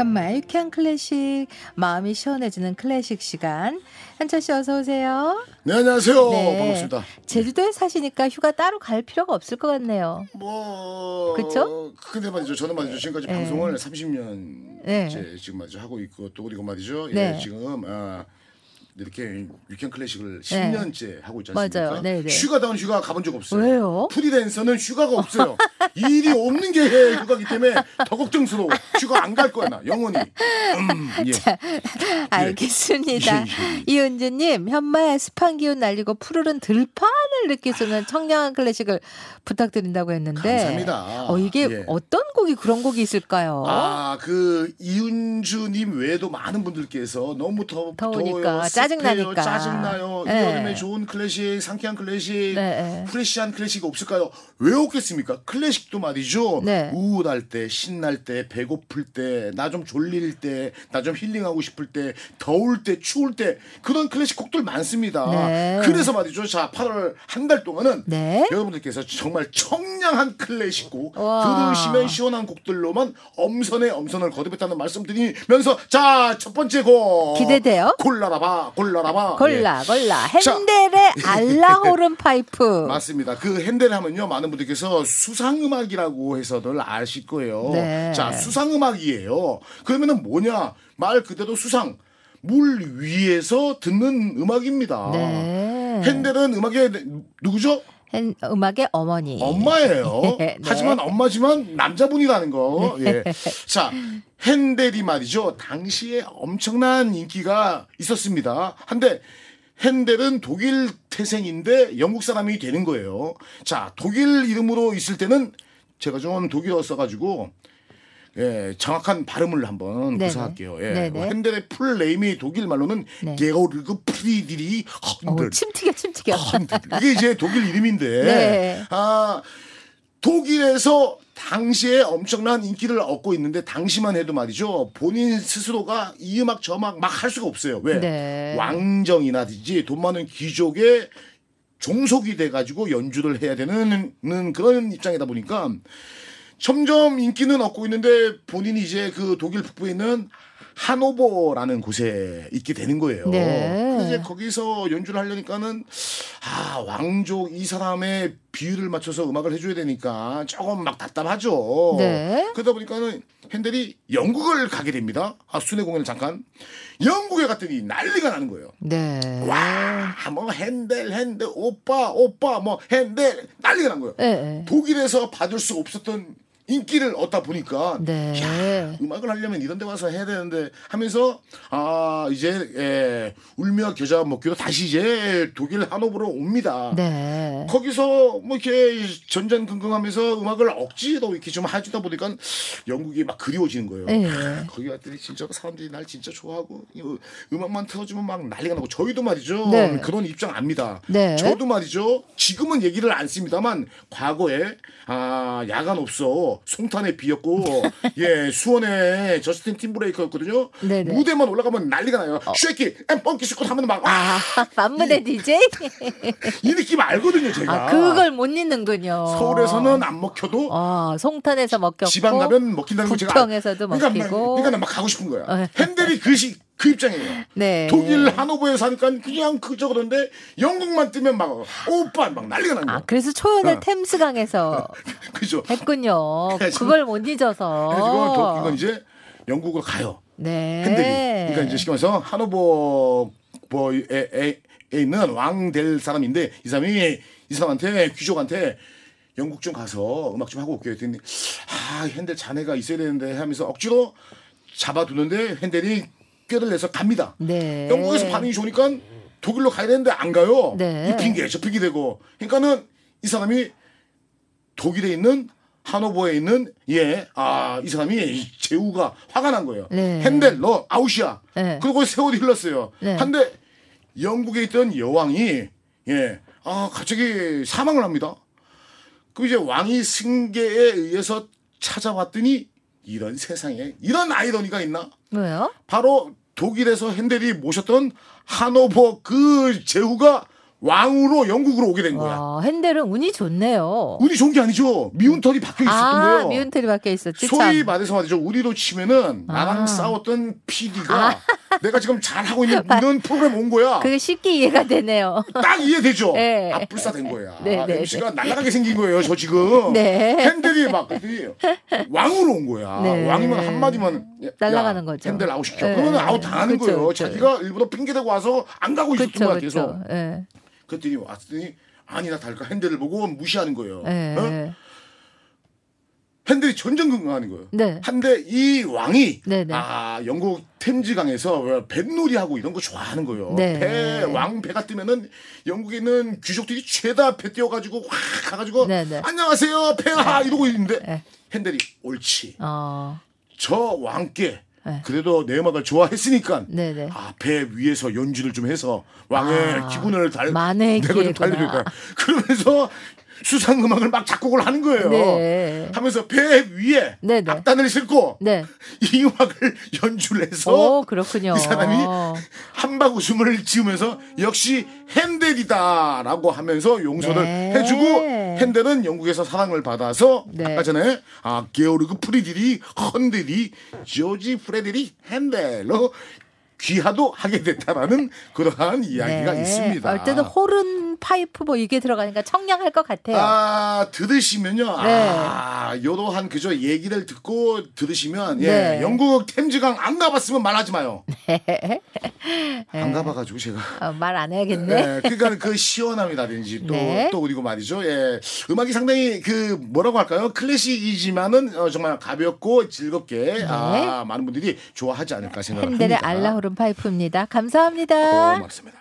현마의 유쾌한 클래식, 마음이 시원해지는 클래식 시간. 현철 씨 어서 오세요. 네, 안녕하세요. 네. 반갑습니다. 제주도에 사시니까 휴가 따로 갈 필요가 없을 것 같네요. 뭐 그쵸? 근데 말이죠. 저는 말이죠. 지금까지 네. 방송을 30년째 네. 지금 말이죠 하고 있고 또 그리고 말이죠. 네. 예, 지금 아, 이렇게 위켄 클래식을 10년째 하고 있지 않습니까? 맞아요. 네, 네. 휴가다운 휴가 가본 적 없어요. 왜요? 프리랜서는 휴가가 없어요. 일이 없는 게 휴가기 때문에 더 걱정스러워. 휴가 안 갈 거야 나 영원히. 음, 예. 알겠습니다. 예, 예. 이은주님, 현마의 습한 기운 날리고 푸르른 들판을 느낄 수 있는 청량한 클래식을 부탁드린다고 했는데. 감사합니다. 어, 이게 예. 어떤 곡이 그런 곡이 있을까요? 아, 그 이윤주님 외에도 많은 분들께서 너무 더 더우니까, 더워요, 짜증나니까. 짜증나요. 네. 이 여름에 좋은 클래식, 상쾌한 클래식, 네. 프레시한 클래식 없을까요? 왜 없겠습니까? 클래식도 말이죠. 네. 우울할 때, 신날 때, 배고플 때, 나 좀 졸릴 때, 나 좀 힐링하고 싶을 때, 더울 때, 추울 때 그런 클래식 곡들 많습니다. 네. 그래서 말이죠. 자, 8월 한 달 동안은 네. 여러분들께서 정말 청량한 클래식 곡 와. 들으시면 시원한 곡들로만 엄선에 엄선을 거듭했다는 말씀드리면서 자 첫 번째 곡 기대돼요. 골라라 봐 골라라봐 골라, 골라. 예. 자. 핸델의 알라호른 파이프. 예, 맞습니다. 그 핸델 하면요 많은 분들께서 수상 음악이라고 해서들 아실 거예요. 네. 자 수상 음악이에요. 그러면은 뭐냐 말 그대로 수상 물 위에서 듣는 음악입니다. 네. 핸델은 음악의 누구죠? 핸- 음악의 어머니. 엄마예요. 네. 하지만 엄마지만 남자분이라는 거. 예. 자, 핸델이 말이죠. 당시에 엄청난 인기가 있었습니다. 한데 핸델은 독일 태생인데 영국 사람이 되는 거예요. 자, 독일 이름으로 있을 때는 제가 좀 독일어 써가지고 예, 정확한 발음을 한번 네네. 구사할게요. 예. 네네. 핸델의 full name이 독일 말로는 네. 게오르그 프리드리히, 헨델. 침 튀겨, 침 튀겨. 헌델. 이게 이제 독일 이름인데 네. 아 독일에서 당시에 엄청난 인기를 얻고 있는데 당시만 해도 말이죠 본인 스스로가 이 음악 저 음악 막 할 수가 없어요 왜 네. 왕정이나든지 돈 많은 귀족의 종속이 돼가지고 연주를 해야 되는 는 그런 입장이다 보니까 점점 인기는 얻고 있는데 본인이 이제 그 독일 북부에 있는 하노버라는 곳에 있게 되는 거예요. 네. 이제 거기서 연주를 하려니까는 아 왕족 이 사람의 비율을 맞춰서 음악을 해줘야 되니까 조금 막 답답하죠. 네. 그러다 보니까는 핸델이 영국을 가게 됩니다. 아 순회 공연을 잠깐 영국에 갔더니 난리가 나는 거예요. 네. 와, 뭐 핸델, 핸델, 오빠, 오빠, 뭐 핸델 난리가 난 거예요. 네. 독일에서 받을 수 없었던 인기를 얻다 보니까 네. 야, 음악을 하려면 이런 데 와서 해야 되는데 하면서 아 이제 예, 울며 겨자 먹기로 다시 이제 독일 하노버로 옵니다. 네. 거기서 뭐 이렇게 전전긍긍하면서 음악을 억지로 이렇게 좀 해주다 보니까 영국이 막 그리워지는 거예요. 네. 아, 거기 갔더니 진짜 사람들이 날 진짜 좋아하고 이 음악만 틀어주면 막 난리가 나고 저희도 말이죠 네. 그런 입장 압니다. 네. 저도 말이죠 지금은 얘기를 안 씁니다만 과거에 아 야간 없어 송탄에 비었고 예 수원에 저스틴 팀브레이커였거든요. 네네. 무대만 올라가면 난리가 나요. 쉐키 엠 펑키 슈컷 하면 막 아, 만무대 DJ? 이 느낌 알거든요, 제가. 아, 그걸 못 잊는군요. 서울에서는 안 먹혀도 아, 송탄에서 먹혔고. 지방 가면 먹힌다는 거 제가 알- 부평에서도 그러니까, 먹히고. 막- 그러니까 나막 가고 싶은 거야. 어. 핸델이 그, 시, 그 입장이에요. 네. 독일 하노버에 사니까 그냥 그저 그런데 영국만 뜨면 막 오빠 막 난리가 난 거야. 아, 그래서 초연을 어. 템스강에서 그죠? 했군요. 그걸 못 잊어서. 그래가지고 더 웃긴 건 이제 영국으로 가요. 네. 핸델이. 그러니까 이제 쉽게 말해서 하노버 뭐에 에 있는 왕 될 사람인데 이 사람이 이 사람한테 귀족한테 영국 좀 가서 음악 좀 하고 올게요. 했더니 아 핸델 자네가 있어야 되는데 하면서 억지로 잡아두는데 핸델이 꾀를 내서 갑니다. 네. 영국에서 반응이 좋으니까 독일로 가야 되는데 안 가요. 네. 이 핑계 저 핑계 대고. 그러니까는 이 사람이 독일에 있는 하노버에 있는 예, 아, 이 사람이 제우가 화가 난 거예요. 네. 핸델 너 아웃이야. 네. 그리고 세월이 흘렀어요. 네. 한데 영국에 있던 여왕이 예, 아, 갑자기 사망을 합니다. 그 이제 왕이 승계에 의해서 찾아왔더니 이런 세상에 이런 아이러니가 있나? 뭐요? 바로 독일에서 핸델이 모셨던 하노버 그 제후가 왕으로 영국으로 오게 된 거야. 와, 핸델은 운이 좋네요. 운이 좋은 게 아니죠. 미운 털이 박혀 있었던 아, 거예요. 미운 털이 박혀 있었지. 소위 참. 말해서 말이죠. 우리로 치면은 나랑 아. 싸웠던 PD가 내가 지금 잘하고 있는 이런 프로그램 온 거야. 그게 쉽게 이해가 되네요. 딱 이해되죠? 네. 아, 불사 된 거야. 네, 네, MC가 날아가게 생긴 거예요, 저 지금. 네. 핸델이 막, 왕으로 온 거야. 네. 왕이면 한마디만. 야, 날아가는 야, 거죠. 핸델 아웃시켜. 네. 그러면 아웃 당하는 그쵸, 거예요. 그쵸. 자기가 일부러 핑계대고 와서 안 가고 있었던 그렇죠, 거야, 계속. 예. 그랬더니 왔더니 아니나 다를까 핸델을 보고 무시하는 거예요. 예. 어? 핸델이 전전 긍긍하는 거예요. 네. 한데 이 왕이 네네. 아 영국 템즈강에서 뱃놀이 하고 이런 거 좋아하는 거예요. 네. 배, 왕 배가 뜨면은 영국에 있는 귀족들이 죄다 배 띄워가지고 확 가가지고 네네. 안녕하세요 폐하 이러고 있는데 네. 핸델이 옳지 어. 저 왕께 네. 그래도 내 음악을 좋아했으니까 네네. 아, 배 위에서 연주를 좀 해서 왕의 아, 기분을 달 내가 좀. 달래줄까 그러면서 수상 음악을 막 작곡을 하는 거예요. 네. 하면서 배 위에 네 네. 악단을 싣고 네. 이 음악을 연주를 해서 오, 그렇군요. 이 사람이 함박웃음을 지으면서 역시 핸델이다라고 하면서 용서를 네. 해주고 핸델은 영국에서 사랑을 받아서 네. 아까 전에 아 게오르그 프리드리히 헨델이 조지 프레데릭 핸델로 귀화도 하게 됐다라는 그러한 이야기가 네. 있습니다. 어릴 때는 호른 파이프 뭐 이게 들어가니까 청량할 것 같아요. 아 들으시면요. 네. 아 요러한 그저 얘기를 듣고 들으시면 예 네. 영국 템즈강 안 가봤으면 말하지 마요. 네. 안 가봐가지고 제가. 어, 말안 해야겠네. 네, 그러니까 그 시원함이라든지 또, 네. 또 그리고 말이죠. 예. 음악이 상당히 그 뭐라고 할까요? 클래식이지만은 어, 정말 가볍고 즐겁게 아, 많은 분들이 좋아하지 않을까 핸델의 생각합니다. 알라후른 파이프입니다. 감사합니다. 고맙습니다.